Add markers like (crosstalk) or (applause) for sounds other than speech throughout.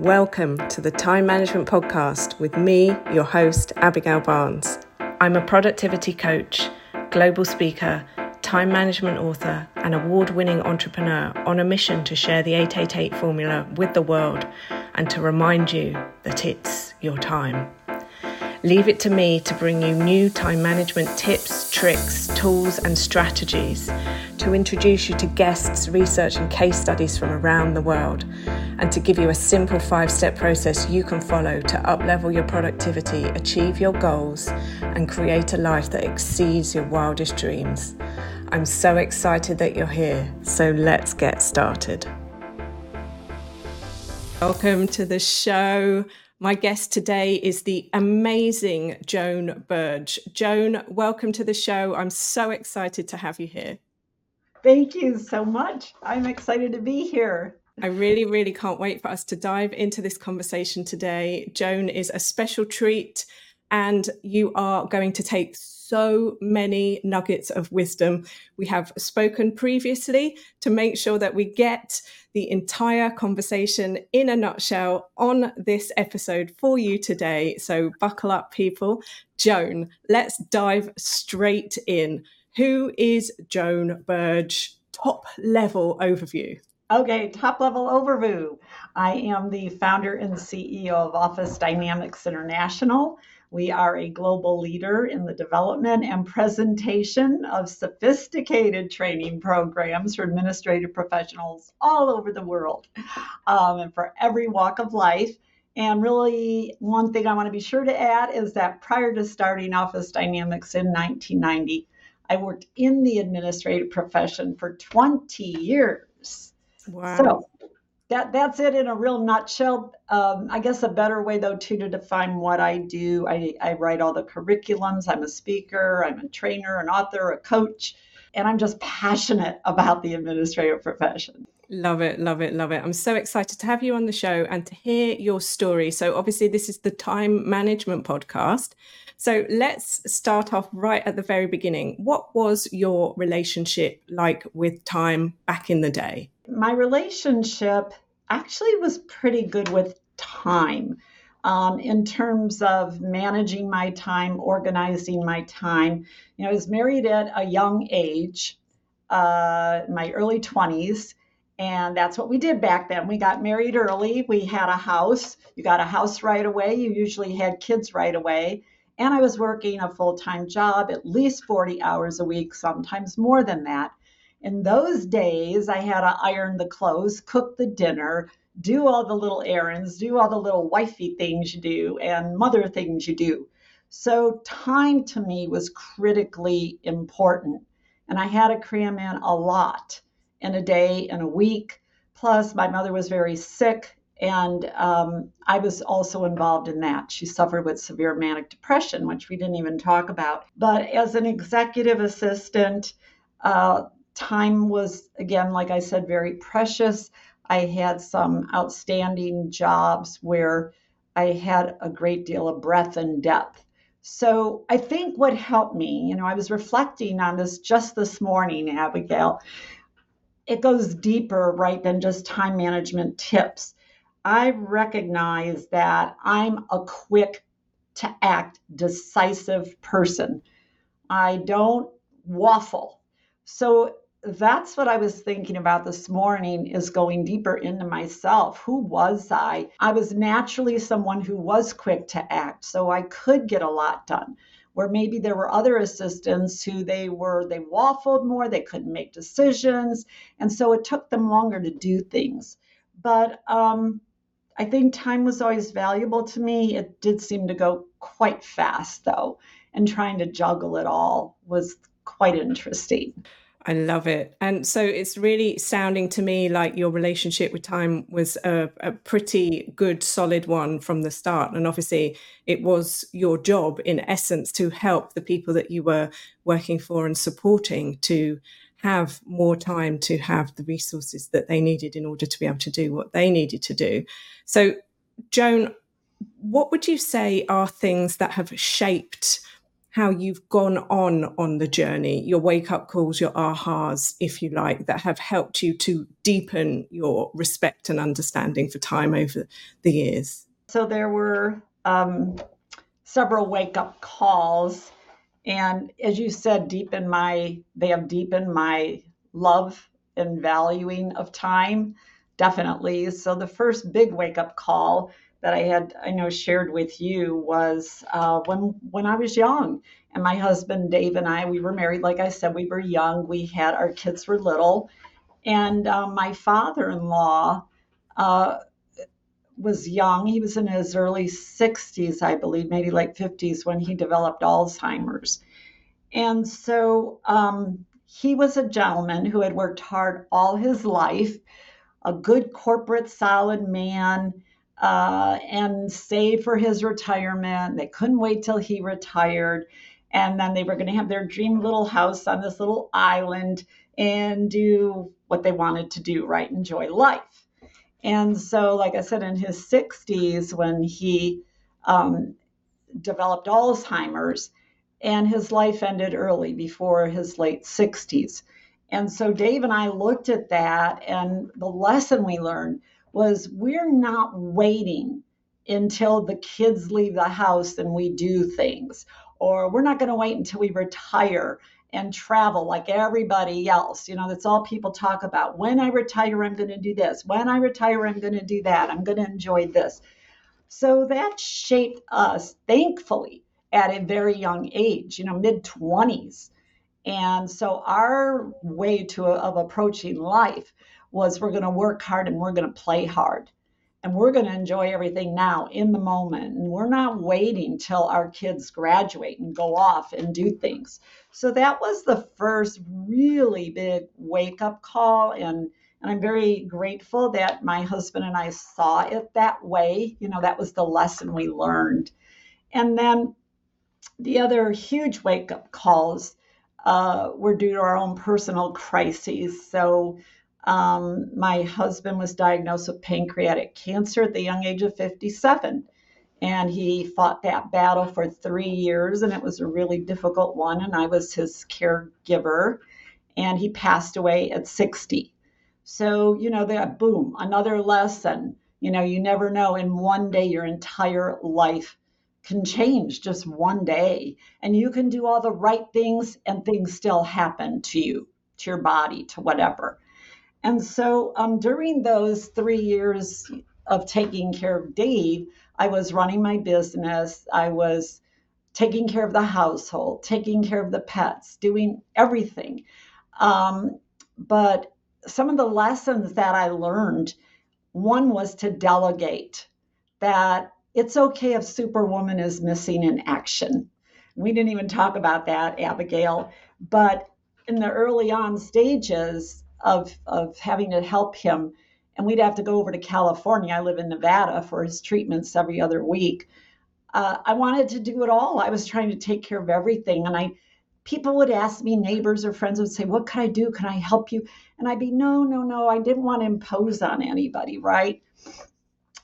Welcome to the Time Management Podcast with me, your host, Abigail Barnes. I'm a productivity coach, global speaker, time management author, and award winning entrepreneur on a mission to share the 888 formula with the world and to remind you that it's your time. Leave it to me to bring you new time management tips, tricks, tools, and strategies, to introduce you to guests, research, and case studies from around the world, and to give you a simple five step process you can follow to uplevel your productivity, achieve your goals, and create a life that exceeds your wildest dreams. I'm so excited that you're here, so let's get started. Welcome to the show. My guest today is the amazing Joan Burge. Joan, welcome to the show. I'm so excited to have you here. Thank you so much. I'm excited to be here. I really, really can't wait for us to dive into this conversation today. Joan is a special treat, and you are going to take so many nuggets of wisdom. We have spoken previously to make sure that we get the entire conversation in a nutshell on this episode for you today. So buckle up, people. Joan, let's dive straight in. Who is Joan Burge? Top level overview. Okay, top level overview. I am the founder and CEO of Office Dynamics International. We are a global leader in the development and presentation of sophisticated training programs for administrative professionals all over the world um, and for every walk of life. And really, one thing I want to be sure to add is that prior to starting Office Dynamics in 1990, I worked in the administrative profession for 20 years. Wow. So that that's it in a real nutshell. Um, I guess a better way though too to define what I do. I, I write all the curriculums. I'm a speaker. I'm a trainer, an author, a coach, and I'm just passionate about the administrative profession. Love it, love it, love it. I'm so excited to have you on the show and to hear your story. So, obviously, this is the time management podcast. So, let's start off right at the very beginning. What was your relationship like with time back in the day? My relationship actually was pretty good with time um, in terms of managing my time, organizing my time. You know, I was married at a young age, uh, my early 20s. And that's what we did back then. We got married early. We had a house. You got a house right away. You usually had kids right away. And I was working a full time job, at least 40 hours a week, sometimes more than that. In those days, I had to iron the clothes, cook the dinner, do all the little errands, do all the little wifey things you do, and mother things you do. So, time to me was critically important. And I had to cram in a lot in a day, in a week. Plus, my mother was very sick, and um, I was also involved in that. She suffered with severe manic depression, which we didn't even talk about. But as an executive assistant, uh, time was, again, like I said, very precious. I had some outstanding jobs where I had a great deal of breadth and depth. So I think what helped me, you know, I was reflecting on this just this morning, Abigail. It goes deeper, right, than just time management tips. I recognize that I'm a quick to act, decisive person. I don't waffle. So that's what I was thinking about this morning is going deeper into myself. Who was I? I was naturally someone who was quick to act, so I could get a lot done. Where maybe there were other assistants who they were they waffled more, they couldn't make decisions, and so it took them longer to do things. But um, I think time was always valuable to me. It did seem to go quite fast though, and trying to juggle it all was quite interesting. I love it. And so it's really sounding to me like your relationship with time was a, a, pretty good, solid one from the start. And obviously, it was your job, in essence, to help the people that you were working for and supporting to have more time to have the resources that they needed in order to be able to do what they needed to do. So, Joan, what would you say are things that have shaped how you've gone on on the journey, your wake up calls, your ahas, if you like, that have helped you to deepen your respect and understanding for time over the years? So there were um, several wake up calls. And as you said, deep in my, they have deepened my love and valuing of time, definitely. So the first big wake up call that I had, I know, shared with you was uh, when when I was young, and my husband Dave and I, we were married. Like I said, we were young. We had our kids were little, and uh, my father-in-law uh, was young. He was in his early 60s, I believe, maybe late 50s, when he developed Alzheimer's. And so um, he was a gentleman who had worked hard all his life, a good corporate, solid man uh, and save for his retirement. They couldn't wait till he retired. And then they were going to have their dream little house on this little island and do what they wanted to do, right? Enjoy life. And so, like I said, in his 60s, when he um, developed Alzheimer's, and his life ended early before his late 60s. And so Dave and I looked at that, and the lesson we learned was we're not waiting until the kids leave the house and we do things, or we're not going to wait until we retire and travel like everybody else. You know, that's all people talk about. When I retire, I'm going to do this. When I retire, I'm going to do that. I'm going to enjoy this. So that shaped us, thankfully, at a very young age, you know, mid 20s. And so our way to of approaching life was we're going to work hard and we're going to play hard. And we're going to enjoy everything now in the moment. And we're not waiting till our kids graduate and go off and do things. So that was the first really big wake up call. And and i'm very grateful that my husband and i saw it that way. You know that was the lesson we learned. And then the other huge wake up calls uh, were due to our own personal crises. So um, my husband was diagnosed with pancreatic cancer at the young age of 57. And he fought that battle for three years, and it was a really difficult one. And I was his caregiver, and he passed away at 60. So, you know, that boom, another lesson. You know, you never know. In one day, your entire life can change just one day, and you can do all the right things, and things still happen to you, to your body, to whatever. And so um, during those three years of taking care of Dave, I was running my business. I was taking care of the household, taking care of the pets, doing everything. Um, but some of the lessons that I learned one was to delegate, that it's okay if Superwoman is missing in action. We didn't even talk about that, Abigail. But in the early on stages, of of having to help him. And we'd have to go over to california. I live in nevada for his treatments every other week. Uh, i wanted to do it all. I was trying to take care of everything. And i people would ask me neighbors or friends would say what can i do? Can i help you? And i'd be no no no. I didn't want to impose on anybody right?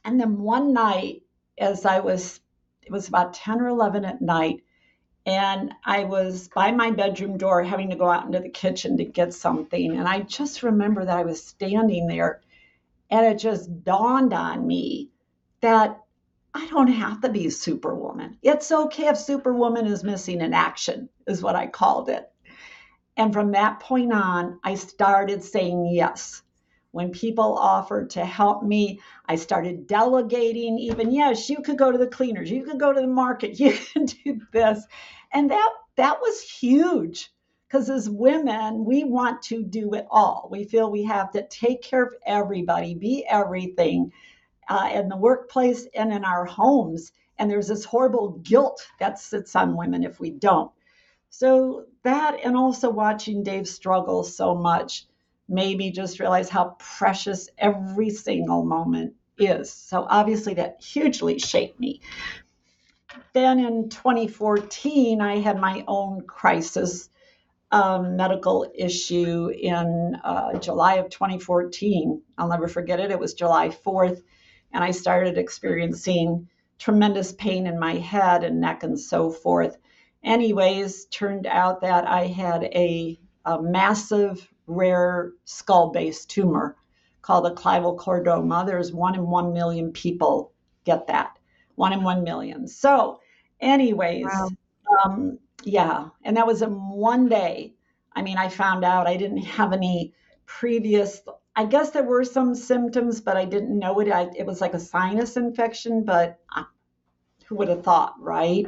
And then one night as i was it was about 10 or 11 at night and I was by my bedroom door having to go out into the kitchen to get something. And I just remember that I was standing there and it just dawned on me that I don't have to be Superwoman. It's okay if Superwoman is missing in action, is what I called it. And from that point on, I started saying yes. When people offered to help me, I started delegating, even, yes, you could go to the cleaners, you could go to the market, (laughs) you can do this and that that was huge because as women we want to do it all. We feel we have to take care of everybody be everything uh, in the workplace and in our homes. And there's this horrible guilt that sits on women if we don't. So that and also watching dave struggle so much made me just realize how precious every single moment is. So obviously that hugely shaped me then in 2014, I had my own crisis um, medical issue in uh, July of 2014. I'll never forget it. It was July 4th, and I started experiencing tremendous pain in my head and neck and so forth. Anyways, turned out that I had a, a massive rare skull based tumor called a clival chordoma. There's one in one million people get that. One in one million. So, anyways, wow. um, yeah. And that was in one day. I mean, I found out I didn't have any previous, I guess there were some symptoms, but I didn't know it. I, it was like a sinus infection, but uh, who would have thought, right?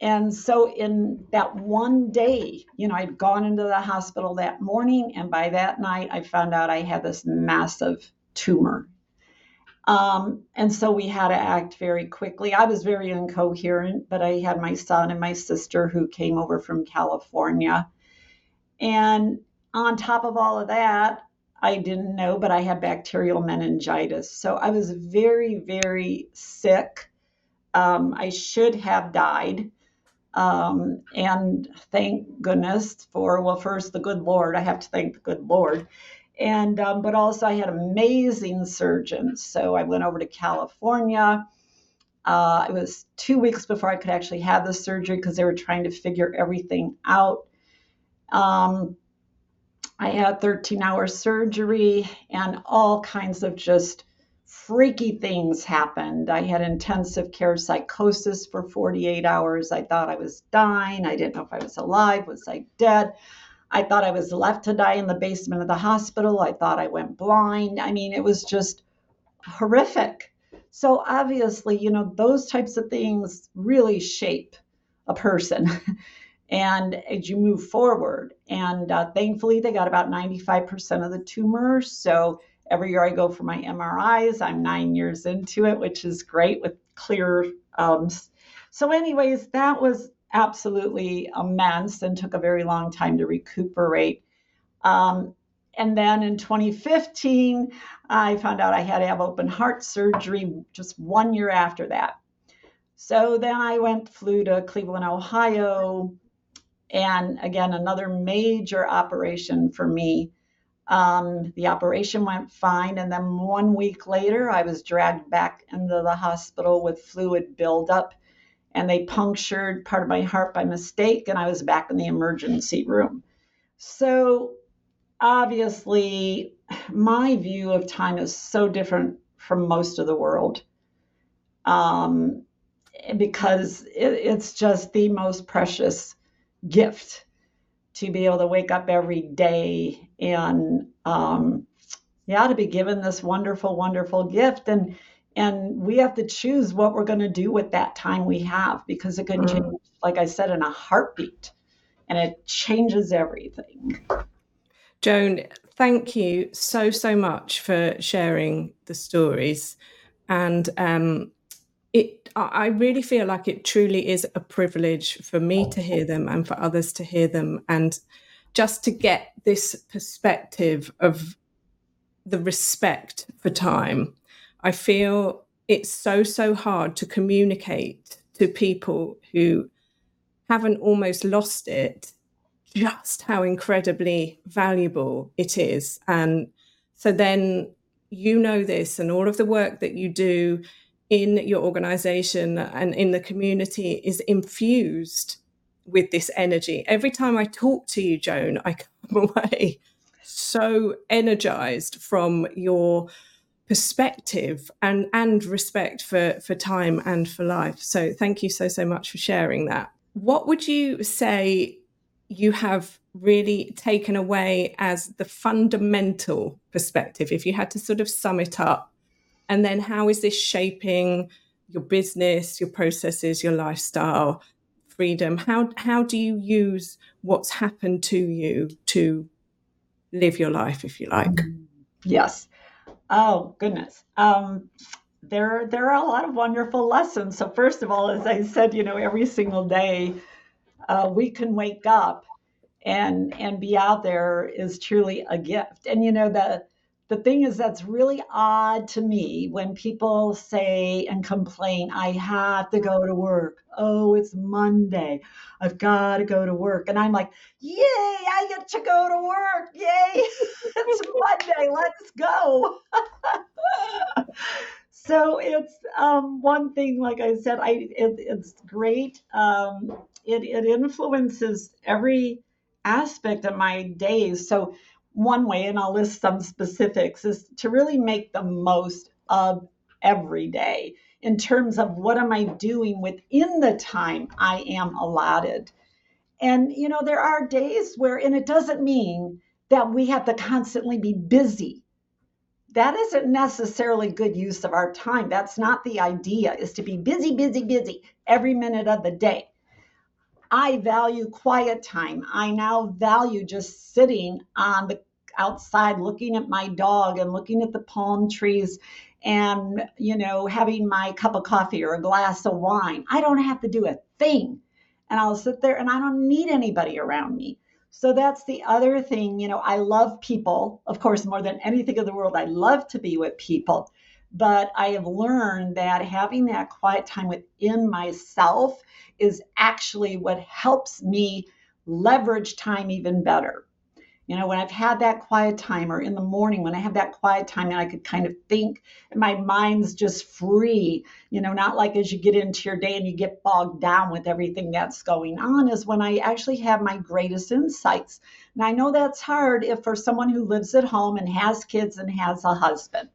And so, in that one day, you know, I'd gone into the hospital that morning, and by that night, I found out I had this massive tumor. Um, and so we had to act very quickly. I was very incoherent, but I had my son and my sister who came over from California. And on top of all of that, I didn't know, but I had bacterial meningitis. So I was very, very sick. Um, I should have died. Um, and thank goodness for, well, first, the good Lord. I have to thank the good Lord. And, um, but also, I had amazing surgeons. So I went over to California. Uh, it was two weeks before I could actually have the surgery because they were trying to figure everything out. Um, I had 13 hour surgery and all kinds of just freaky things happened. I had intensive care psychosis for 48 hours. I thought I was dying. I didn't know if I was alive. Was I dead? I thought I was left to die in the basement of the hospital. I thought I went blind. I mean, it was just horrific. So, obviously, you know, those types of things really shape a person. (laughs) and as you move forward, and uh, thankfully, they got about 95% of the tumor. So, every year I go for my MRIs. I'm nine years into it, which is great with clear. Um, so, anyways, that was absolutely immense and took a very long time to recuperate. Um, and then in 2015, I found out I had to have open heart surgery just one year after that. So then I went, flew to Cleveland, Ohio, and again, another major operation for me. Um, the operation went fine. And then one week later, I was dragged back into the hospital with fluid buildup. And they punctured part of my heart by mistake, and I was back in the emergency room. So, obviously, my view of time is so different from most of the world um, because it, it's just the most precious gift to be able to wake up every day and um, yeah to be given this wonderful wonderful gift and and we have to choose what we're going to do with that time we have because it can mm. change like i said in a heartbeat and it changes everything. Joan thank you so so much for sharing the stories. And um, it i really feel like it truly is a privilege for me to hear them and for others to hear them. And just to get this perspective of the respect for time i feel it's so so hard to communicate to people who haven't almost lost it just how incredibly valuable it is and so then you know this and all of the work that you do in your organization and in the community is infused with this energy. Every time I talk to you, Joan, I come (laughs) away so energized from your perspective and and respect for for time and for life. So thank you so so much for sharing that. What would you say you have really taken away as the fundamental perspective if you had to sort of sum it up and then how is this shaping your business, your processes, your lifestyle, freedom? How how do you use what's happened to you to live your life, if you like? Yes. Oh goodness. Um, there there are a lot of wonderful lessons. So first of all, as I said, you know, every single day uh, we can wake up and and be out there is truly a gift. And you know the the thing is that's really odd to me when people say and complain i have to go to work. Oh it's monday. I've got to go to work. And i'm like yay i get to go to work. Yay (laughs) it's monday. Let's go. (laughs) So it's um, one thing, like I said, I it, it's great. Um, it, it influences every aspect of my days. So one way, and I'll list some specifics, is to really make the most of every day in terms of what am I doing within the time I am allotted. And, you know, there are days where, and it doesn't mean that we have to constantly be busy. That isn't necessarily good use of our time. That's not the idea, is to be busy, busy, busy every minute of the day. I value quiet time. I now value just sitting on the outside looking at my dog and looking at the palm trees and you know having my cup of coffee or a glass of wine. I don't have to do a thing. And I'll sit there and I don't need anybody around me. So that's the other thing, you know, I love people, of course, more than anything in the world. I love to be with people. But I have learned that having that quiet time within myself is actually what helps me leverage time even better. You know, when I've had that quiet time or in the morning when I have that quiet time and I could kind of think and my mind's just free, you know, not like as you get into your day and you get bogged down with everything that's going on, is when I actually have my greatest insights. And I know that's hard if for someone who lives at home and has kids and has a husband.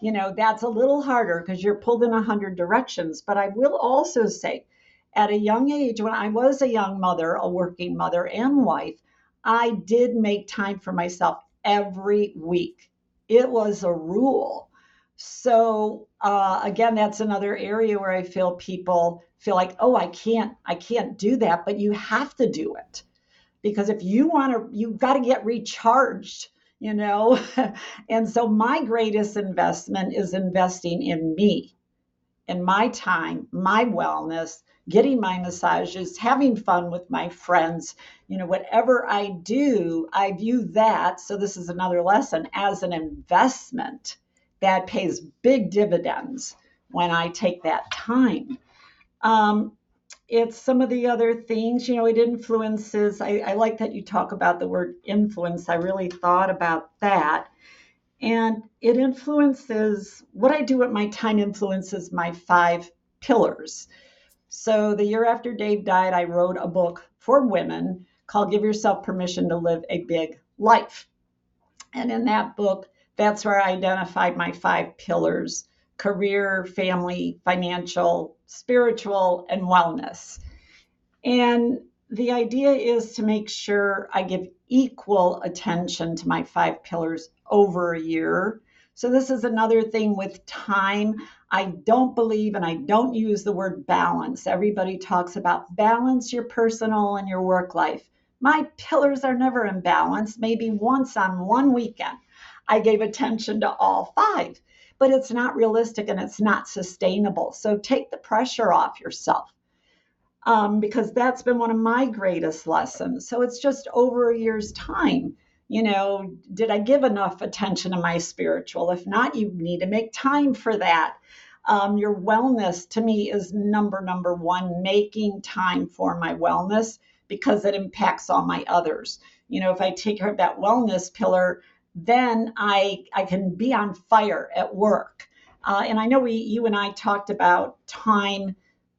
You know, that's a little harder because you're pulled in a hundred directions. But I will also say, at a young age, when I was a young mother, a working mother and wife, I did make time for myself every week. It was a rule. So uh, again, that's another area where I feel people feel like, oh, I can't, I can't do that, but you have to do it because if you want to, you've got to get recharged, you know. (laughs) and so my greatest investment is investing in me, in my time, my wellness, getting my massages, having fun with my friends. You know, whatever I do, I view that. So, this is another lesson as an investment that pays big dividends when I take that time. Um, it's some of the other things, you know, it influences. I, I like that you talk about the word influence. I really thought about that. And it influences what I do at my time, influences my five pillars. So the year after Dave died, I wrote a book for women called Give Yourself Permission to Live a Big Life. And in that book, that's where I identified my five pillars career, family, financial, spiritual, and wellness. And the idea is to make sure I give equal attention to my five pillars over a year so, this is another thing with time. I don't believe and I don't use the word balance. Everybody talks about balance your personal and your work life. My pillars are never in balance. Maybe once on one weekend, I gave attention to all five, but it's not realistic and it's not sustainable. So, take the pressure off yourself. Um, because that's been one of my greatest lessons. So it's just over a year's time you know, did I give enough attention to my spiritual? If not, you need to make time for that. Um, your wellness to me is number number one, making time for my wellness because it impacts all my others. You know, if I take care of that wellness pillar, then I I can be on fire at work. Uh, and I know we you and I talked about time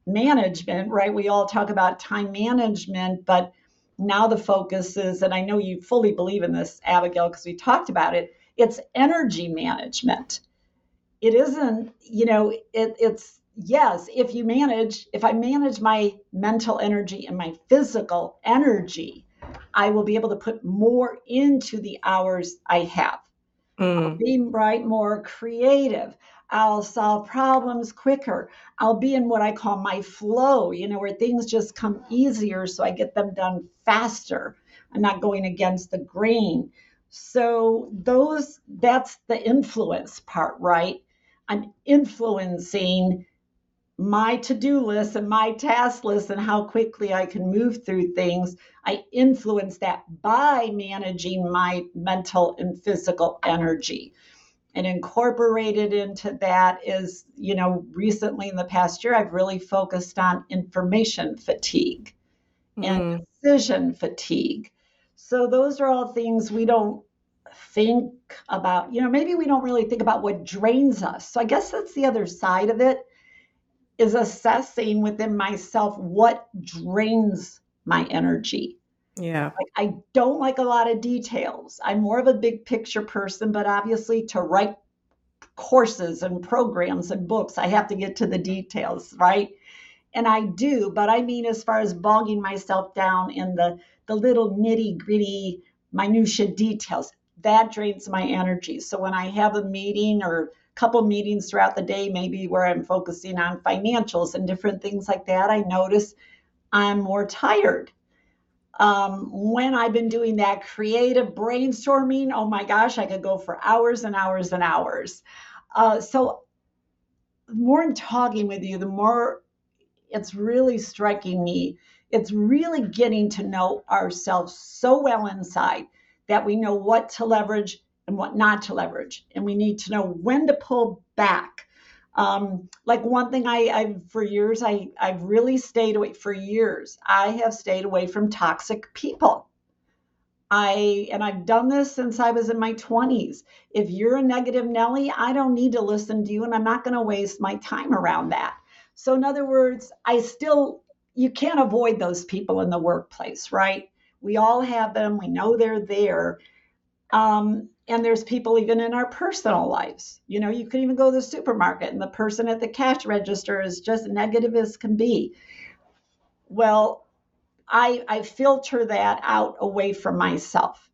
management, right? We all talk about time management, but now the focus is, and I know you fully believe in this, Abigail, because we talked about it, it's energy management. It isn't, you know, it, it's, yes, if you manage, if I manage my mental energy and my physical energy, I will be able to put more into the hours I have. Mm. Be right, more creative. I'll solve problems quicker. I'll be in what I call my flow, you know, where things just come easier so I get them done faster. I'm not going against the grain. So those that's the influence part, right? I'm influencing my to-do list and my task list and how quickly I can move through things. I influence that by managing my mental and physical energy and incorporated into that is, you know, recently in the past year, I've really focused on information fatigue mm. and decision fatigue. So those are all things we don't think about, you know, maybe we don't really think about what drains us. So I guess that's the other side of it is assessing within myself what drains my energy. Yeah. Like I don't like a lot of details. I'm more of a big picture person, but obviously to write courses and programs and books, I have to get to the details, right? And I do, but I mean as far as bogging myself down in the the little nitty gritty minutia details, that drains my energy. So when I have a meeting or a couple meetings throughout the day, maybe where I'm focusing on financials and different things like that, I notice I'm more tired. Um, when I've been doing that creative brainstorming, oh my gosh, I could go for hours and hours and hours. Uh, so, the more I'm talking with you, the more it's really striking me. It's really getting to know ourselves so well inside that we know what to leverage and what not to leverage. And we need to know when to pull back. Um, like one thing I, I've for years, I, I've really stayed away for years. I have stayed away from toxic people. I and I've done this since I was in my 20s. If you're a negative Nelly, I don't need to listen to you and I'm not going to waste my time around that. So in other words, I still you can't avoid those people in the workplace, right? We all have them. We know they're there. Um, and there's people even in our personal lives. You know, you could even go to the supermarket and the person at the cash register is just negative as can be. Well, I, I filter that out away from myself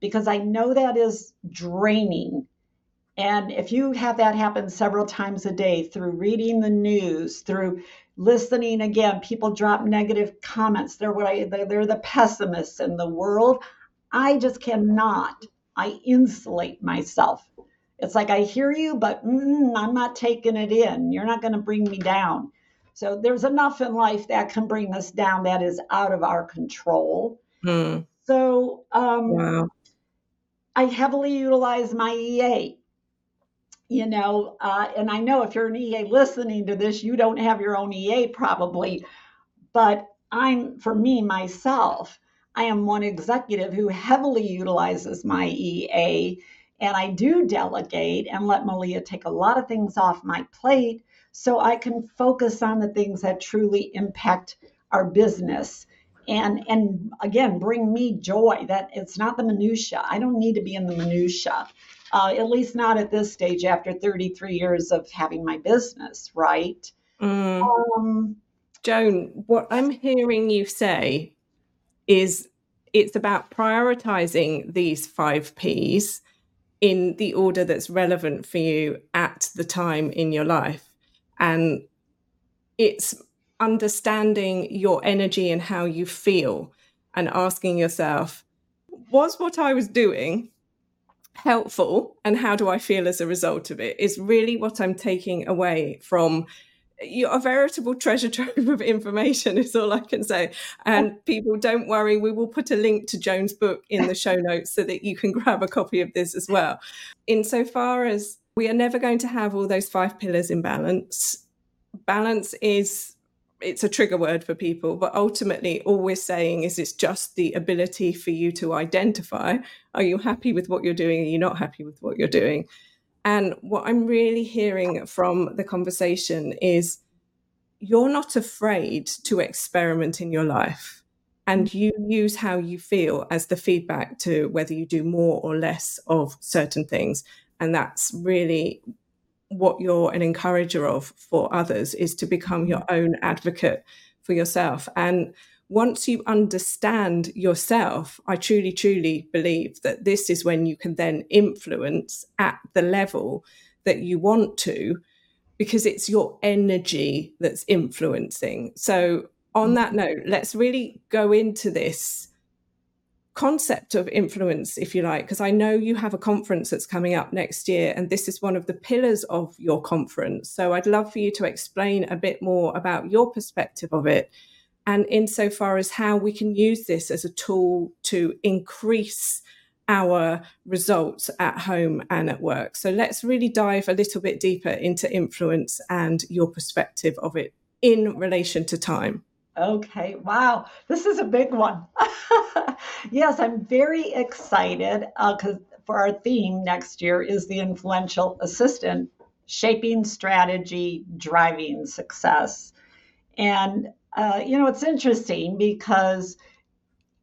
because I know that is draining. And if you have that happen several times a day through reading the news, through listening again, people drop negative comments. They're what I, they're the pessimists in the world. I just cannot. I insulate myself. It's like I hear you, but mm, I'm not taking it in. You're not going to bring me down. So there's enough in life that can bring us down that is out of our control. Hmm. So um, Wow. I heavily utilize my EA. You know, uh, and I know if you're an EA listening to this, you don't have your own EA probably, but I'm, for me, myself, I am one executive who heavily utilizes my EA and I do delegate and let Malia take a lot of things off my plate so I can focus on the things that truly impact our business and and again bring me joy. That it's not the minutia i don't need to be in the minutia uh, at least not at this stage after 33 years of having my business right? Mm. um, Joan, what I'm hearing you say is it's about prioritizing these five P's in the order that's relevant for you at the time in your life. And it's understanding your energy and how you feel and asking yourself, was what I was doing helpful and how do I feel as a result of it is really what I'm taking away from you're a veritable treasure trove of information is all I can say. And people don't worry, we will put a link to Joan's book in the show notes so that you can grab a copy of this as well. Insofar as we are never going to have all those five pillars in balance. Balance is it's a trigger word for people, but ultimately all we're saying is it's just the ability for you to identify are you happy with what you're doing? Are you not happy with what you're doing? And what I'm really hearing from the conversation is you're not afraid to experiment in your life. And mm. you use how you feel as the feedback to whether you do more or less of certain things. And that's really what you're an encourager of for others is to become your mm. own advocate for yourself. And once you understand yourself, I truly, truly believe that this is when you can then influence at the level that you want to, because it's your energy that's influencing. So, on that note, let's really go into this concept of influence, if you like, because I know you have a conference that's coming up next year, and this is one of the pillars of your conference. So, I'd love for you to explain a bit more about your perspective of it and insofar as how we can use this as a tool to increase our results at home and at work. So let's really dive a little bit deeper into influence and your perspective of it in relation to time. Okay, wow, this is a big one. (laughs) yes, I'm very excited because uh, for our theme next year is the influential assistant shaping strategy, driving success. And, uh, you know, it's interesting because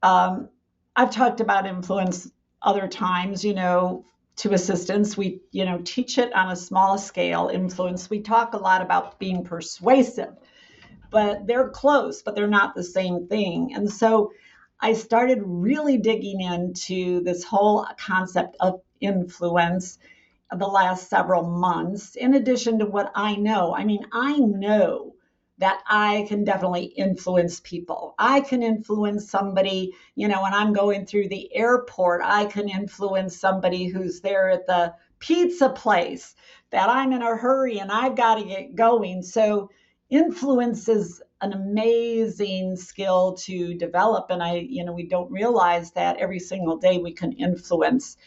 um, I've talked about influence other times, you know, to assistants. We, you know, teach it on a small scale influence. We talk a lot about being persuasive, but they're close, but they're not the same thing. And so I started really digging into this whole concept of influence the last several months, in addition to what I know. I mean, I know that I can definitely influence people. I can influence somebody, you know, when I'm going through the airport, I can influence somebody who's there at the pizza place that I'm in a hurry and I've got to get going. So, influence is an amazing skill to develop. And I, you know, we don't realize that every single day we can influence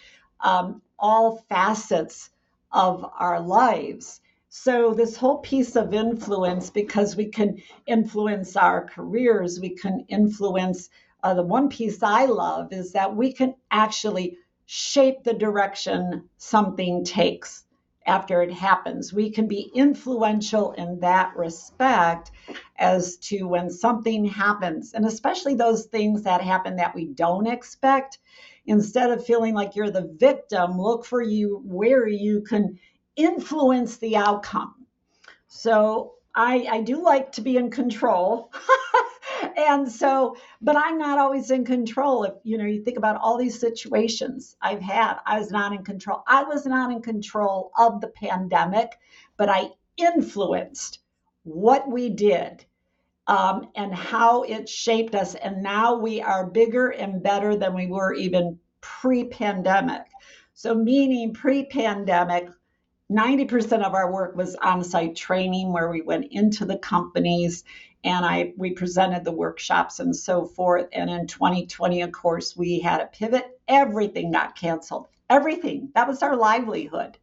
um, all facets of our lives. So, this whole piece of influence, because we can influence our careers, we can influence uh, the one piece I love is that we can actually shape the direction something takes after it happens. We can be influential in that respect as to when something happens, and especially those things that happen that we don't expect. Instead of feeling like you're the victim, look for you where you can influence the outcome. So I, I do like to be in control. (laughs) and so, but I'm not always in control. If you know, you think about all these situations I've had, I was not in control. I was not in control of the pandemic, but I influenced what we did um, and how it shaped us. And now we are bigger and better than we were even pre pandemic. So, meaning pre pandemic, 90% of our work was on-site training where we went into the companies and I we presented the workshops and so forth. And in 2020, of course, we had a pivot. Everything got canceled. Everything. That was our livelihood.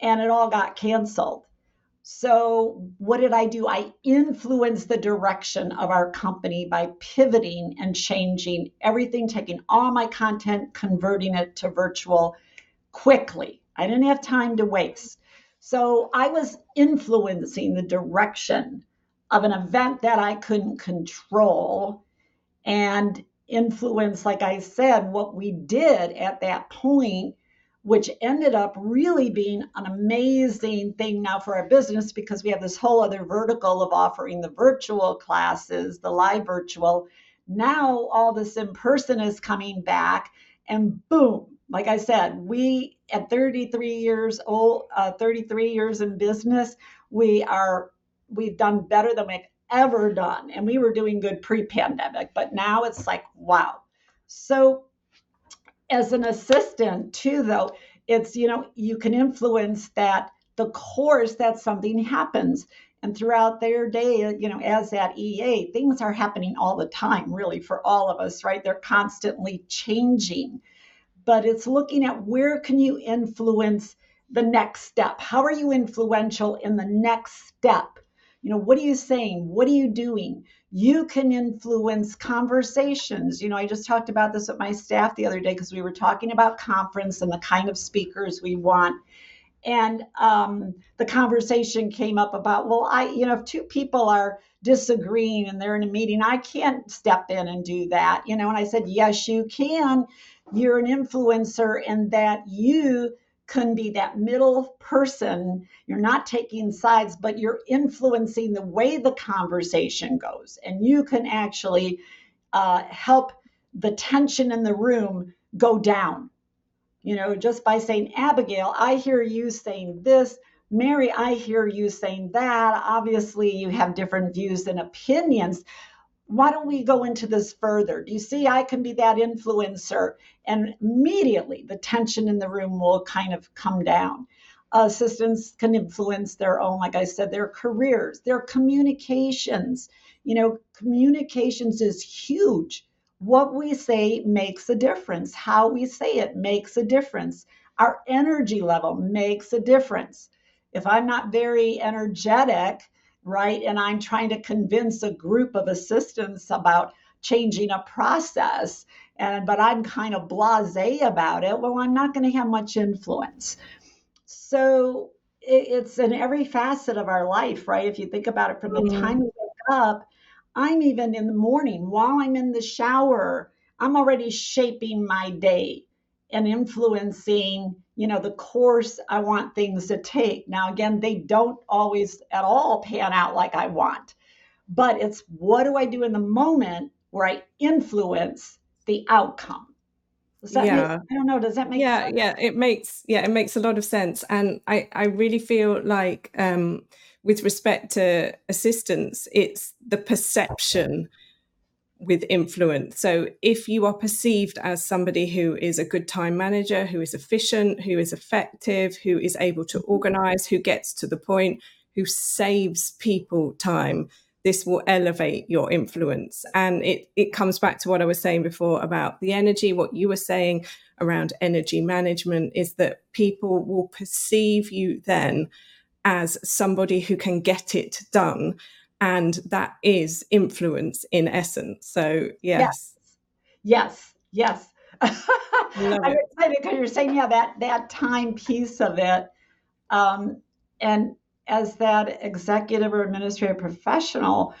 And it all got canceled. So, what did I do? I influenced the direction of our company by pivoting and changing everything, taking all my content, converting it to virtual quickly I didn't have time to waste. So I was influencing the direction of an event that I couldn't control and influence, like I said, what we did at that point, which ended up really being an amazing thing now for our business because we have this whole other vertical of offering the virtual classes, the live virtual. Now all this in person is coming back, and boom, like I said, we at 33 years old, uh, 33 years in business, we are we've done better than we've ever done, and we were doing good pre-pandemic, but now it's like wow. So, as an assistant too, though, it's you know you can influence that the course that something happens. And throughout their day you know as that ea things are happening all the time really for all of us right? They're constantly changing but it's looking at where can you influence the next step? How are you influential in the next step? You know what are you saying? What are you doing? You can influence conversations. You know i just talked about this with my staff the other day because we were talking about conference and the kind of speakers we want. And um, the conversation came up about well i you know if two people are disagreeing and they're in a meeting i can't step in and do that you know? And i said yes you can you're an influencer and that you can be that middle person. You're not taking sides, but you're influencing the way the conversation goes. And you can actually uh, help the tension in the room go down. You know, just by saying, Abigail, I hear you saying this. Mary, I hear you saying that. Obviously, you have different views and opinions, why don't we go into this further? Do you see I can be that influencer? And immediately the tension in the room will kind of come down. assistants can influence their own, like I said, their careers, their communications. You know, communications is huge. What we say makes a difference. How we say it makes a difference. Our energy level makes a difference. If I'm not very energetic, right? And I'm trying to convince a group of assistants about changing a process and but I'm kind of blasé about it, well, I'm not going to have much influence. So it, it's in every facet of our life, right? If you think about it from the mm-hmm. time we wake up, I'm even in the morning while I'm in the shower, I'm already shaping my day and influencing you know the course i want things to take now again they don't always at all pan out like i want but it's what do i do in the moment where i influence the outcome. yeah. Make, I don't know. Does that make yeah, sense? Yeah, it makes yeah, it makes a lot of sense. And I, I really feel like um with respect to assistants, it's the perception with influence. So if you are perceived as somebody who is a good time manager, who is efficient, who is effective, who is able to organize, who gets to the point, who saves people time, this will elevate your influence. And it, it comes back to what I was saying before about the energy, what you were saying around energy management is that people will perceive you then as somebody who can get it done. And that is influence in essence. So, yes. Yes, yes. yes. (laughs) I'm excited because you're saying, yeah, that, that time piece of it. Um, and as that executive or administrative professional,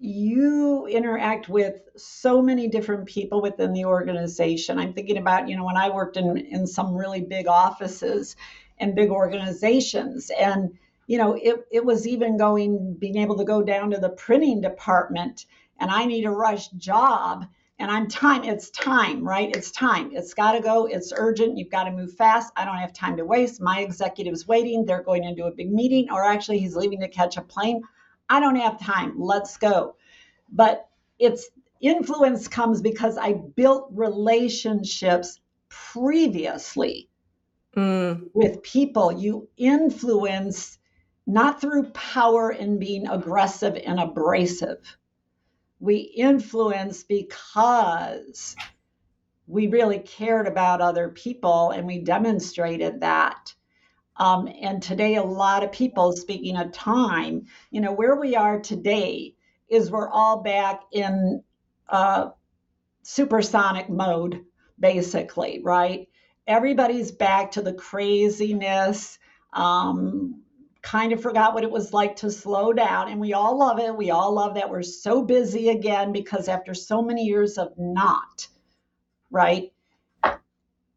you interact with so many different people within the organization. I'm thinking about, you know, when I worked in, in some really big offices and big organizations, and, you know, it, it was even going, being able to go down to the printing department and I need a rush job and I'm time, it's time, right? It's time. It's got to go. It's urgent. You've got to move fast. I don't have time to waste. My executive's waiting. They're going into a big meeting, or actually, he's leaving to catch a plane. I don't have time. Let's go. But it's influence comes because I built relationships previously mm. with people. You influence not through power and being aggressive and abrasive we influence because we really cared about other people and we demonstrated that. Um, and today, a lot of people, speaking of time, you know, where we are today is we're all back in uh, supersonic mode, basically, right? Everybody's back to the craziness. Um, kind of forgot what it was like to slow down. And we all love it. We all love that we're so busy again because after so many years of not, right?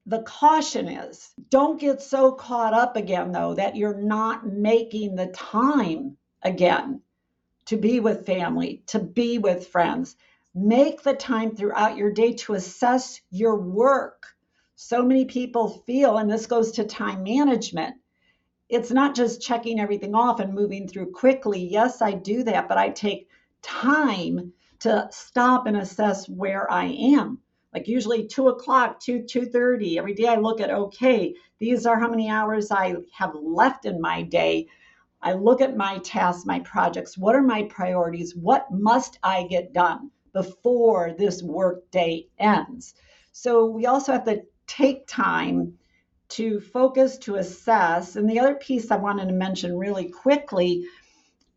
The caution is don't get so caught up again, though, that you're not making the time again to be with family, to be with friends. Make the time throughout your day to assess your work. So many people feel, and this goes to time management, it's not just checking everything off and moving through quickly. Yes, I do that, but I take time to stop and assess where I am. Like usually two o'clock, two two thirty. Every day I look at okay, these are how many hours I have left in my day. I look at my tasks, my projects. What are my priorities? What must I get done before this work day ends? So we also have to take time to focus, to assess. And the other piece I wanted to mention really quickly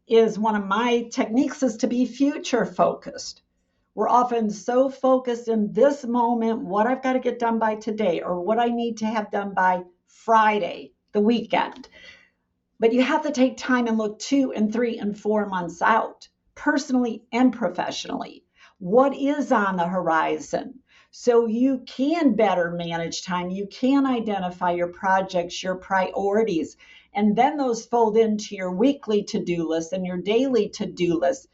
is one of my techniques is to be future focused. We're often so focused in this moment, what I've got to get done by today, or what I need to have done by Friday, the weekend. But you have to take time and look two and three and four months out, personally and professionally. What is on the horizon? So you can better manage time. You can identify your projects, your priorities, and then those fold into your weekly to do list and your daily to do list.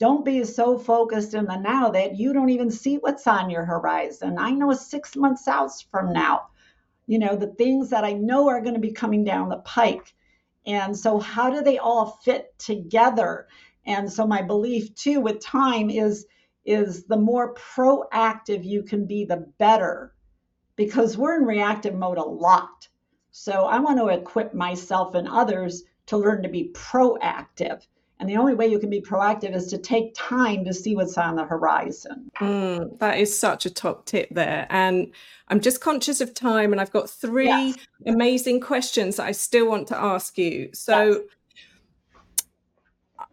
Don't be so focused in the now that you don't even see what's on your horizon. I know six months out from now, you know, the things that I know are going to be coming down the pike. And so, how do they all fit together? And so, my belief too with time is is the more proactive you can be, the better, because we're in reactive mode a lot. So I want to equip myself and others to learn to be proactive. And the only way you can be proactive is to take time to see what's on the horizon. Mm, that is such a top tip there. And I'm just conscious of time, and I've got three yes. amazing questions that I still want to ask you. So yes.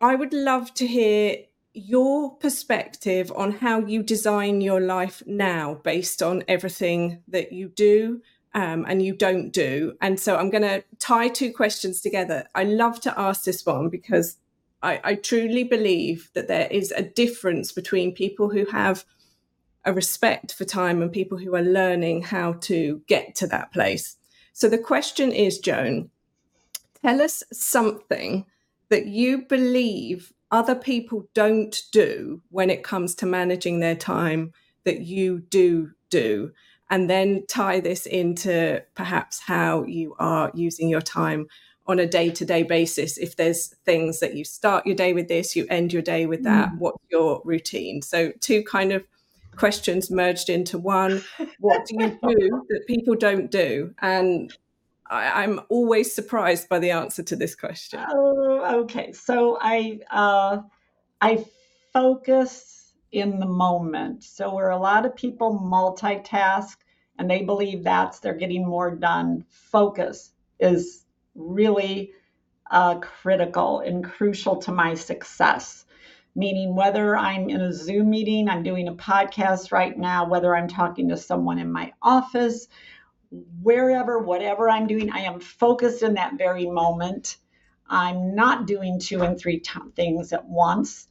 I would love to hear your perspective on how you design your life now based on everything that you do um, and you don't do. And so I'm going to tie two questions together. I love to ask this one because I, I truly believe that there is a difference between people who have a respect for time and people who are learning how to get to that place. So the question is, Joan, tell us something that you believe other people don't do when it comes to managing their time that you do do. And then tie this into perhaps how you are using your time on a day-to-day basis. If there's things that you start your day with this you end your day with that mm. what's your routine? So two kind of questions merged into one. What do you (laughs) do that people don't do? And I, am always surprised by the answer to this question. Oh, okay. So I uh, I focus in the moment. So where a lot of people multitask and they believe that's they're getting more done, focus is really uh, critical and crucial to my success. Meaning, whether I'm in a Zoom meeting, I'm doing a podcast right now, whether I'm talking to someone in my office, wherever, whatever I'm doing, I am focused in that very moment. I'm not doing two and three t- things at once.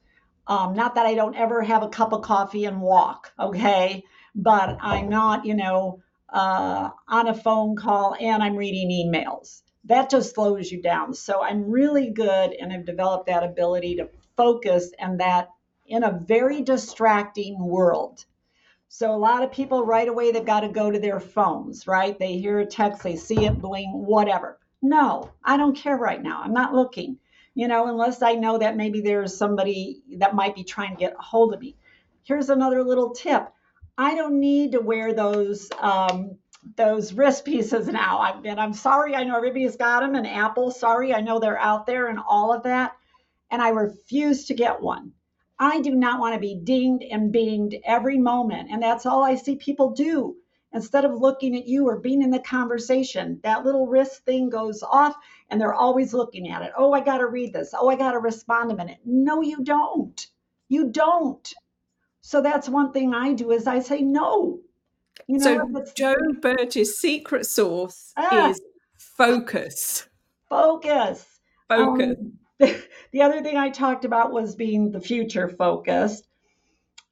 Um, not that I don't ever have a cup of coffee and walk, okay? But I'm not, you know, uh, on a phone call and I'm reading emails. That just slows you down. So I'm really good and I've developed that ability to focus and that in a very distracting world so a lot of people right away they've got to go to their phones, right? They hear a text, they see it bling, whatever. No, I don't care right now. I'm not looking. You know, unless I know that maybe there's somebody that might be trying to get a hold of me. Here's another little tip. I don't need to wear those um, those wrist pieces now. I, and I'm sorry, I know everybody's got them, and Apple, sorry, I know they're out there and all of that. And I refuse to get one. I do not want to be dinged and binged every moment. And that's all I see people do. Instead of looking at you or being in the conversation, that little wrist thing goes off and they're always looking at it. Oh, I got to read this. Oh, I got to respond a minute. No, you don't. You don't. So that's one thing I do is I say no. You know, so Joan Burge's secret sauce ah, is focus. Focus. Focus. Um, (laughs) the other thing I talked about was being the future focused.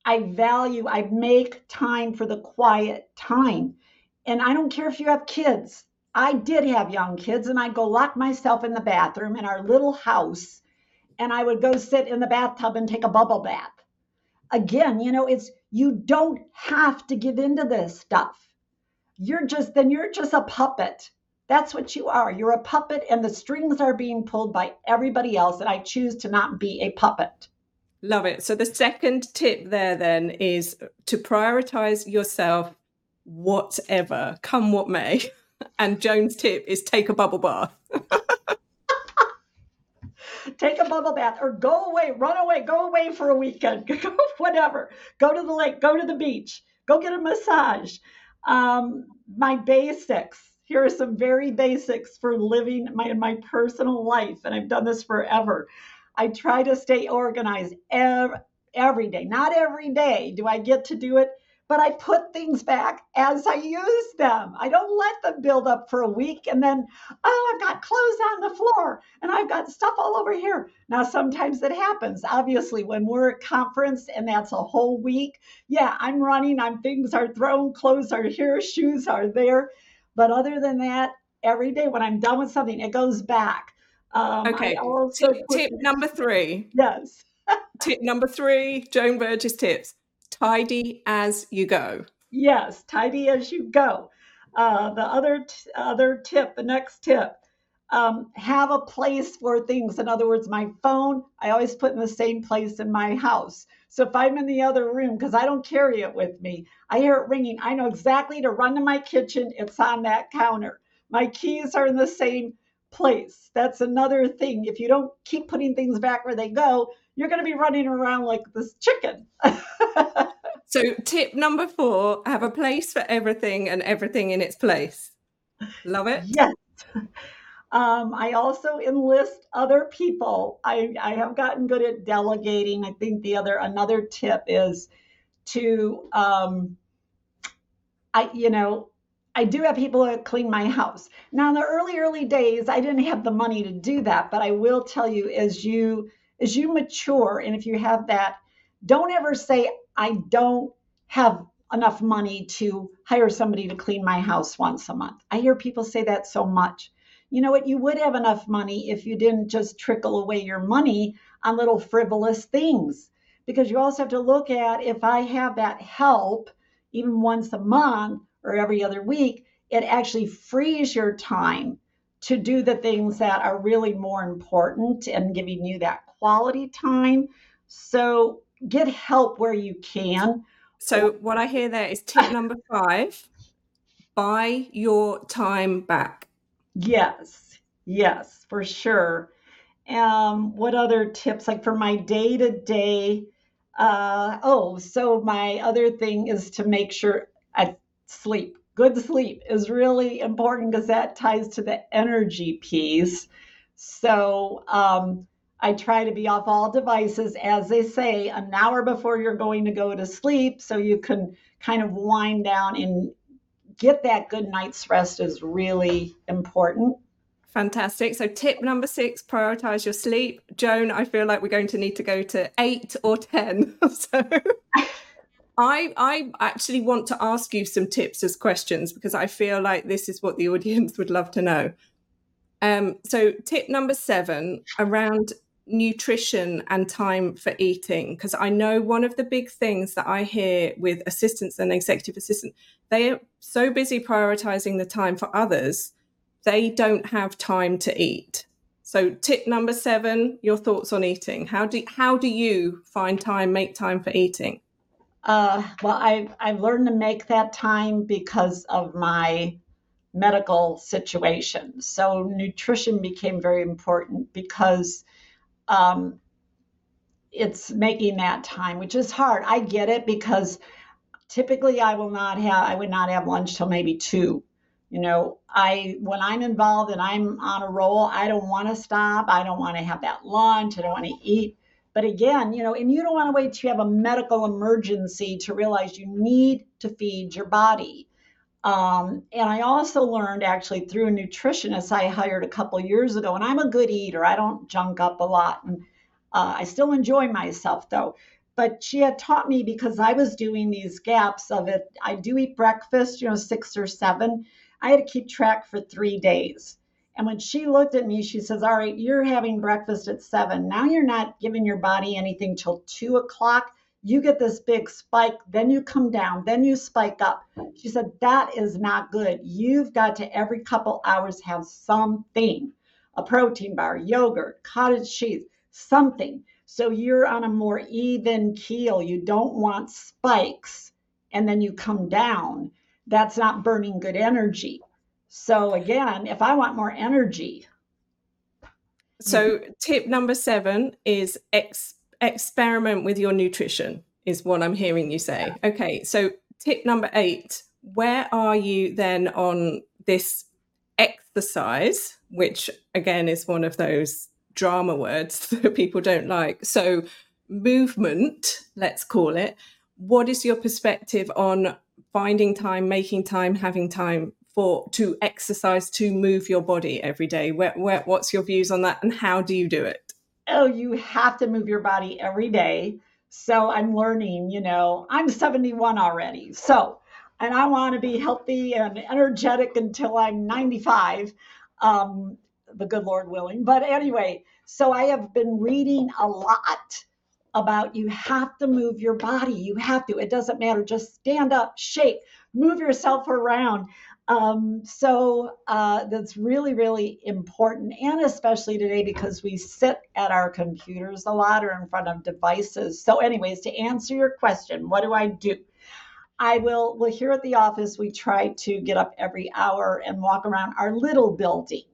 I value, I make time for the quiet time. And I don't care if you have kids. I did have young kids, and I'd go lock myself in the bathroom in our little house, and I would go sit in the bathtub and take a bubble bath. Again, you know, it's you don't have to give into this stuff. You're just, then you're just a puppet that's what you are. You're a puppet, and the strings are being pulled by everybody else. And I choose to not be a puppet. Love it. So, the second tip there then is to prioritize yourself, whatever, come what may. (laughs) And Joan's tip is take a bubble bath. (laughs) take a bubble bath or go away, run away, go away for a weekend, (laughs) go whatever. Go to the lake, go to the beach, go get a massage. Um, my basics here are some very basics for living my my personal life and i've done this forever. I try to stay organized every, every day. Not every day do i get to do it but i put things back as i use them. I don't let them build up for a week and then oh i've got clothes on the floor and i've got stuff all over here. Now sometimes it happens. Obviously when we're at conference and that's a whole week yeah i'm running i'm things are thrown clothes are here shoes are there but other than that, every day when I'm done with something, it goes back. Um, okay. Tip, tip number three. Yes. (laughs) tip number three, Joan Burge's tips. Tidy as you go. Yes, tidy as you go. Uh, the other t- other tip, the next tip, um, have a place for things. In other words, my phone, I always put in the same place in my house. So if I'm in the other room, because I don't carry it with me, I hear it ringing. I know exactly to run to my kitchen. It's on that counter. My keys are in the same place. That's another thing. If you don't keep putting things back where they go, you're going to be running around like this chicken. (laughs) so, tip number four have a place for everything and everything in its place. Love it. Yes. Um, I also enlist other people. I, I have gotten good at delegating. I think the other another tip is to um, I you know I do have people that clean my house. Now in the early early days, I didn't have the money to do that, but I will tell you as you as you mature and if you have that, don't ever say I don't have enough money to hire somebody to clean my house once a month. I hear people say that so much you know what, you would have enough money if you didn't just trickle away your money on little frivolous things. Because you also have to look at if I have that help, even once a month or every other week, it actually frees your time to do the things that are really more important and giving you that quality time. So get help where you can. So, what I hear there is tip number five buy your time back. Yes, yes, for sure. Um, what other tips? Like for my day to day, uh, oh, so my other thing is to make sure I sleep. Good sleep is really important because that ties to the energy piece. So um, I try to be off all devices, as they say, an hour before you're going to go to sleep so you can kind of wind down and get that good night's rest is really important. Fantastic. So, tip number six prioritize your sleep. Joan, I feel like we're going to need to go to eight or 10. (laughs) so, (laughs) I, I actually want to ask you some tips as questions because I feel like this is what the (laughs) audience would love to know. Um, so, tip number seven around nutrition and time for eating because i know one of the big things that i hear with assistants and executive assistants they are so busy prioritizing the time for others they don't have time to eat. So tip number seven your thoughts on eating. How do how do you find time make time for eating? Uh, well I've, I've learned to make that time because of my medical situation. So nutrition became very important because um, it's making that time, which is hard. I get it because typically I will not have I would not have lunch till maybe two. You know, I when I'm involved and I'm on a roll, I don't want to stop. I don't want to have that lunch. I don't want to eat. But again, you know, and you don't want to wait till you have a medical emergency to realize you need to feed your body. Um, and I also learned actually through a nutritionist I hired a couple years ago, and I'm a good eater. I don't junk up a lot, and uh, I still enjoy myself though. But she had taught me because I was doing these gaps of it. I do eat breakfast, you know, six or seven. I had to keep track for three days. And when she looked at me, she says, All right, you're having breakfast at seven. Now you're not giving your body anything till two o'clock you get this big spike, then you come down, then you spike up. She said, That is not good. You've got to every couple hours have something a protein bar, yogurt, cottage cheese, something. So you're on a more even keel. You don't want spikes and then you come down. That's not burning good energy. So again, if I want more energy. So tip number seven is X experiment with your nutrition, is what I'm hearing you say. Okay, so tip number eight where are you then on this exercise, which again is one of those drama words (laughs) that people don't like? So, movement, let's call it. What is your perspective on finding time, making time, having time for to exercise to move your body every day? Where, where, what's your views on that, and how do you do it? Oh, you have to move your body every day. So I'm learning, you know, I'm 71 already. So, and I want to be healthy and energetic until I'm 95, um, the good Lord willing. But anyway, so I have been reading a lot about you have to move your body. You have to. It doesn't matter. Just stand up, shake, move yourself around. Um, so uh, that's really, really important, and especially today because we sit at our computers a lot or in front of devices. So, anyways, to answer your question, what do I do? I will, well, here at the office, we try to get up every hour and walk around our little building.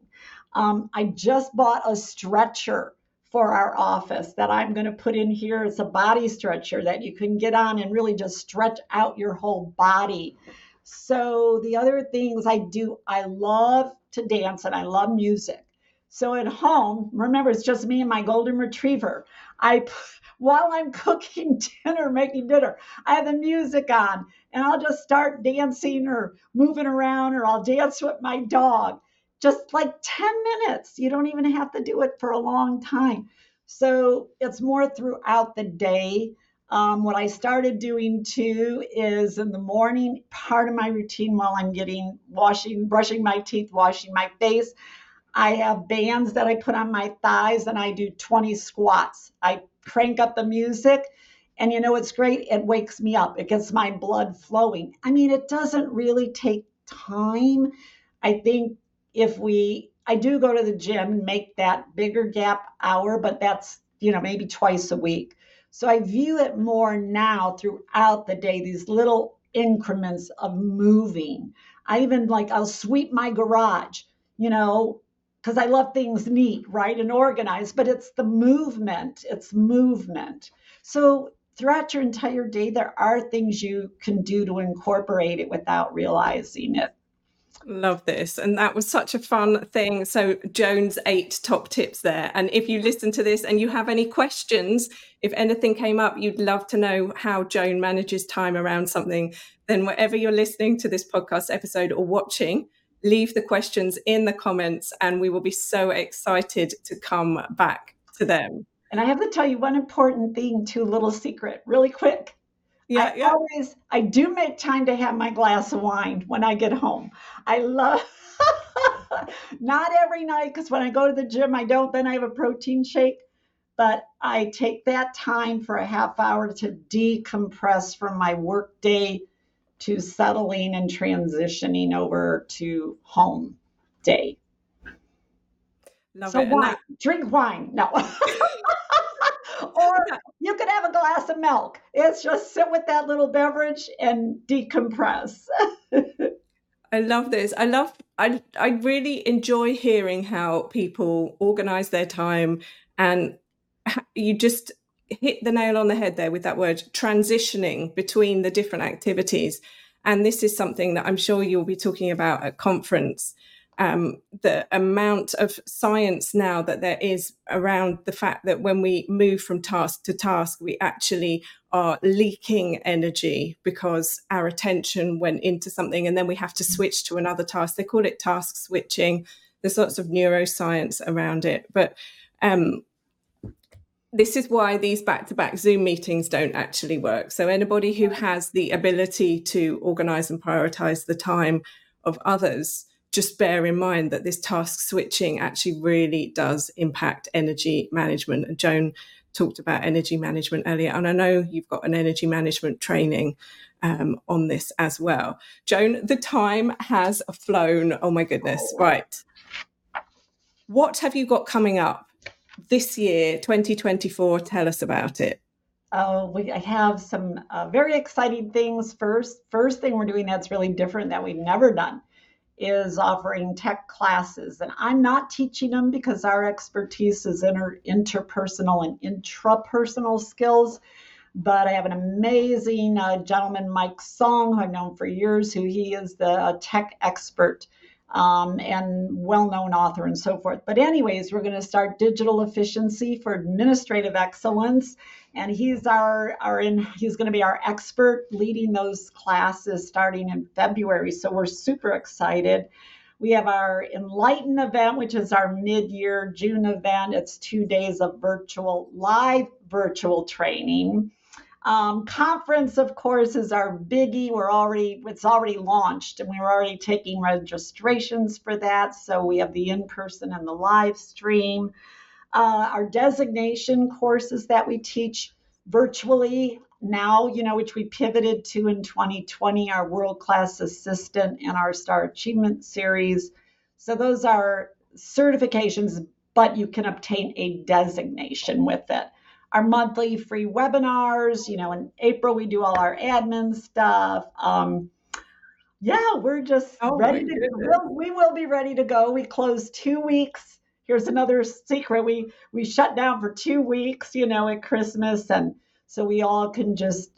Um, I just bought a stretcher for our office that I'm going to put in here. It's a body stretcher that you can get on and really just stretch out your whole body. So the other things I do, I love to dance and I love music. So at home, remember, it's just me and my golden retriever. I, while I'm (laughs) cooking dinner, making dinner, I have the music on and I'll just start dancing or moving around or I'll dance with my dog. Just like 10 minutes. You don't even have to do it for a long time. So it's more throughout the day. Um, what I started doing too is in the morning, part of my routine while I'm getting washing, brushing my teeth, washing my face, I have bands that I put on my thighs and I do 20 squats. I crank up the music and you know it's great? It wakes me up. It gets my blood flowing. I mean it doesn't really take time. I think if we i do go to the gym and make that bigger gap hour but that's you know maybe twice a week so I view it more now throughout the day, these little increments of moving. I even like, I'll sweep my garage, you know, because I love things neat, right, and organized, but it's the movement. It's movement. So throughout your entire day, there are things you can do to incorporate it without realizing it. Love this. And that was such a fun thing. So, Joan's eight top tips there. And if you listen to this and you have any questions, if anything came up, you'd love to know how Joan manages time around something, then wherever you're listening to this podcast episode or watching, leave the questions in the comments and we will be so excited to come back to them. And I have to tell you one important thing, too, little secret, really quick. Yeah, I yeah. always I do make time to have my glass of wine when I get home. I love (laughs) not every night because when I go to the gym I don't then I have a protein shake, but I take that time for a half hour to decompress from my work day to settling and transitioning over to home day. Love so it. wine, that- drink wine. No. (laughs) or you could have a glass of milk. It's just sit with that little beverage and decompress. (laughs) I love this. I love I I really enjoy hearing how people organize their time and you just hit the nail on the head there with that word transitioning between the different activities. And this is something that I'm sure you'll be talking about at conference um, the amount of science now that there is around the fact that when we move from task to task, we actually are leaking energy because our attention went into something and then we have to switch to another task. They call it task switching. There's lots of neuroscience around it. But um, this is why these back to back Zoom meetings don't actually work. So, anybody who has the ability to organize and prioritize the time of others just bear in mind that this task switching actually really does impact energy management. And Joan talked about energy management earlier, and I know you've got an energy management training um, on this as well. Joan, the time has flown. Oh my goodness. Oh. Right. What have you got coming up this year, 2024? Tell us about it. Oh, we I have some uh, very exciting things. First, first thing we're doing that's really different that we've never done is offering tech classes. And I'm not teaching them because our expertise is inter- interpersonal and intrapersonal skills. But I have an amazing uh, gentleman, Mike Song, who I've known for years, who he is the uh, tech expert um, and well-known author and so forth. But anyways, we're going to start digital efficiency for administrative excellence, and he's our our in he's going to be our expert leading those classes starting in February. So we're super excited. We have our Enlighten event, which is our mid-year June event. It's two days of virtual live virtual training. Um, conference, of course, is our biggie. We're already it's already launched, and we're already taking registrations for that. So we have the in person and the live stream. Uh, our designation courses that we teach virtually now, you know, which we pivoted to in 2020, our world class assistant and our star achievement series. So those are certifications, but you can obtain a designation with it our monthly free webinars. You know, in April, we do all our admin stuff. Um, yeah, we're just oh ready to go. We will be ready to go. We close two weeks. Here's another secret. We we shut down for two weeks, you know, at Christmas. And so we all can just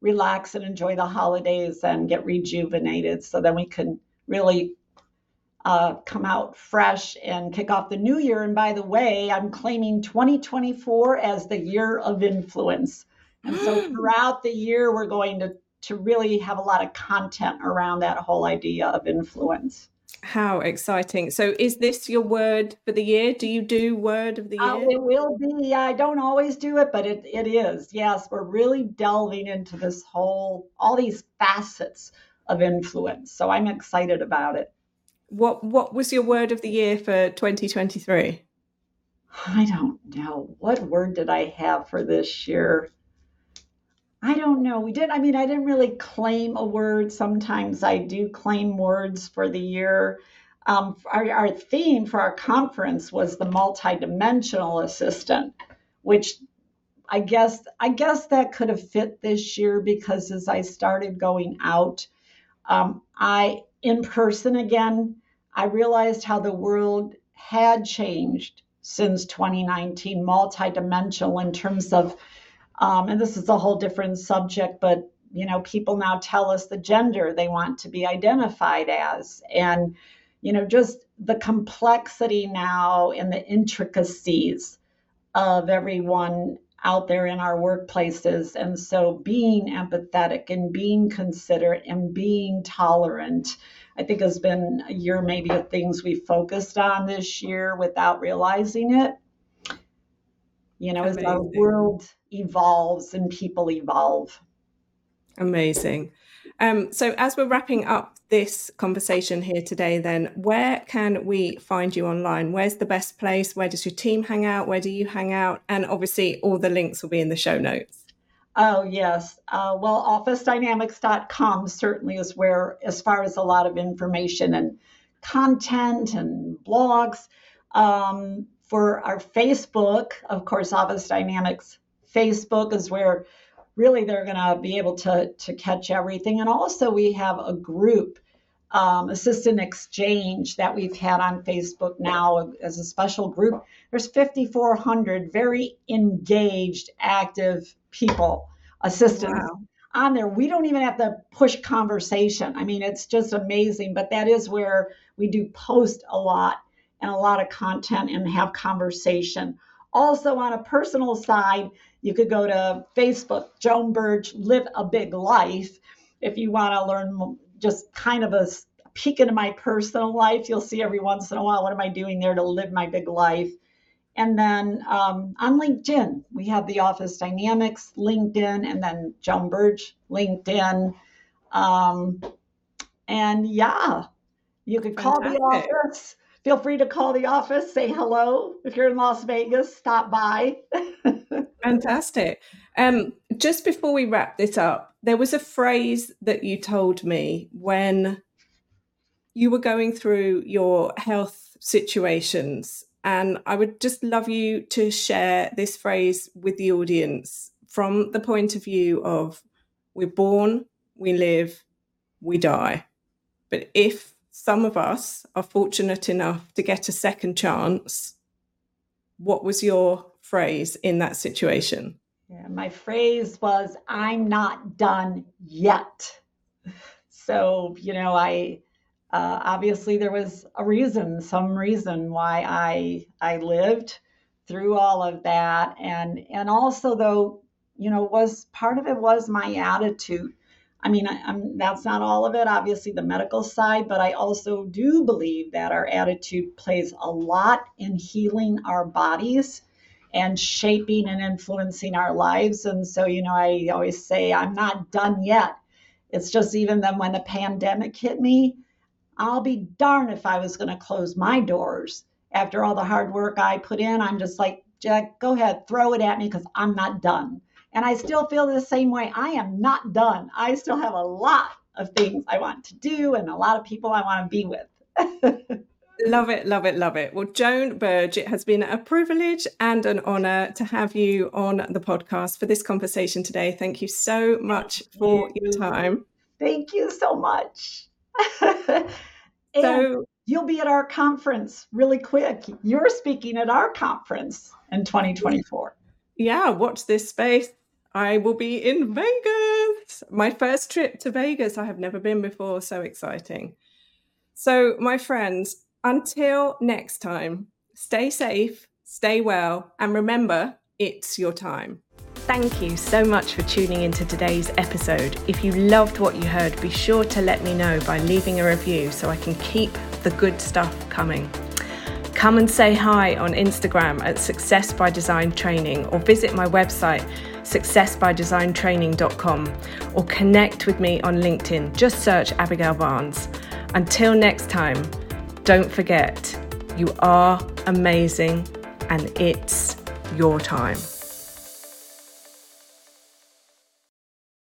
relax and enjoy the holidays and get rejuvenated so then we can really uh, come out fresh and kick off the new year. And by the way, I'm claiming 2024 as the year of influence. And so (gasps) throughout the year, we're going to, to really have a lot of content around that whole idea of influence. How exciting. So, is this your word for the year? Do you do word of the uh, year? It will be. I don't always do it, but it, it is. Yes, we're really delving into this whole, all these facets of influence. So, I'm excited about it. What What was your word of the year for 2023? I don't know. What word did I have for this year? I don't know. We did. I mean, I didn't really claim a word. Sometimes I do claim words for the year. Um, our, our theme for our conference was the multidimensional assistant, which I guess I guess that could have fit this year because as I started going out, um, I in person again, I realized how the world had changed since 2019, multidimensional in terms of um, and this is a whole different subject, but you know, people now tell us the gender they want to be identified as, and you know, just the complexity now and the intricacies of everyone out there in our workplaces. And so being empathetic and being considerate and being tolerant, I think has been a year maybe of things we focused on this year without realizing it. You know, Amazing. as our world evolves and people evolve. Amazing. Um, so, as we're wrapping up this conversation here today, then where can we find you online? Where's the best place? Where does your team hang out? Where do you hang out? And obviously, all the links will be in the show notes. Oh, yes. Uh, well, officedynamics.com certainly is where, as far as a lot of information and content and blogs. Um, for our Facebook, of course, Office Dynamics Facebook is where really they're going to be able to, to catch everything. And also, we have a group, um, Assistant Exchange, that we've had on Facebook now as a special group. There's 5,400 very engaged, active people, assistants. Wow. On there, we don't even have to push conversation. I mean, it's just amazing. But that is where we do post a lot and a lot of content and have conversation. Also, on a personal side, you could go to Facebook, Joan Burge, Live a Big Life. If you want to learn just kind of a peek into my personal life, you'll see every once in a while what am I doing there to live my big life. And then um, on LinkedIn, we have the Office Dynamics LinkedIn, and then Joan Burge LinkedIn. Um, and yeah, you could call Fantastic. the office feel free to call the office, say hello. If you're in Las Vegas, stop by. (laughs) Fantastic. Um, just before we wrap this up, there was a phrase that you told me when you were going through your health situations. And I would just love you to share this phrase with the audience from the point of view of we're born, we live, we die. But if some of us are fortunate enough to get a second chance. What was your phrase in that situation? Yeah, my phrase was, I'm not done yet. So, you know, I uh, obviously there was a reason, some reason why I I lived through all of that, and and also though, you know, was part of it was my attitude I mean, I, that's not all of it, obviously, the medical side, but I also do believe that our attitude plays a lot in healing our bodies and shaping and influencing our lives. And so, you know, I always say, I'm not done yet. It's just even then when the pandemic hit me, I'll be darned if I was going to close my doors after all the hard work I put in. I'm just like, Jack, go ahead, throw it at me because I'm not done. And I still feel the same way. I am not done. I still have a lot of things I want to do and a lot of people I want to be with. (laughs) love it, love it, love it. Well, Joan Burge, it has been a privilege and an honor to have you on the podcast for this conversation today. Thank you so much for you. your time. Thank you so much. (laughs) so you'll be at our conference really quick. You're speaking at our conference in 2024. Yeah, watch this space. I will be in Vegas. My first trip to Vegas. I have never been before. So exciting. So, my friends, until next time, stay safe, stay well, and remember, it's your time. Thank you so much for tuning into today's episode. If you loved what you heard, be sure to let me know by leaving a review so I can keep the good stuff coming. Come and say hi on Instagram at Success by Design Training or visit my website successbydesigntraining.com or connect with me on LinkedIn. Just search Abigail Barnes. Until next time, don't forget you are amazing and it's your time.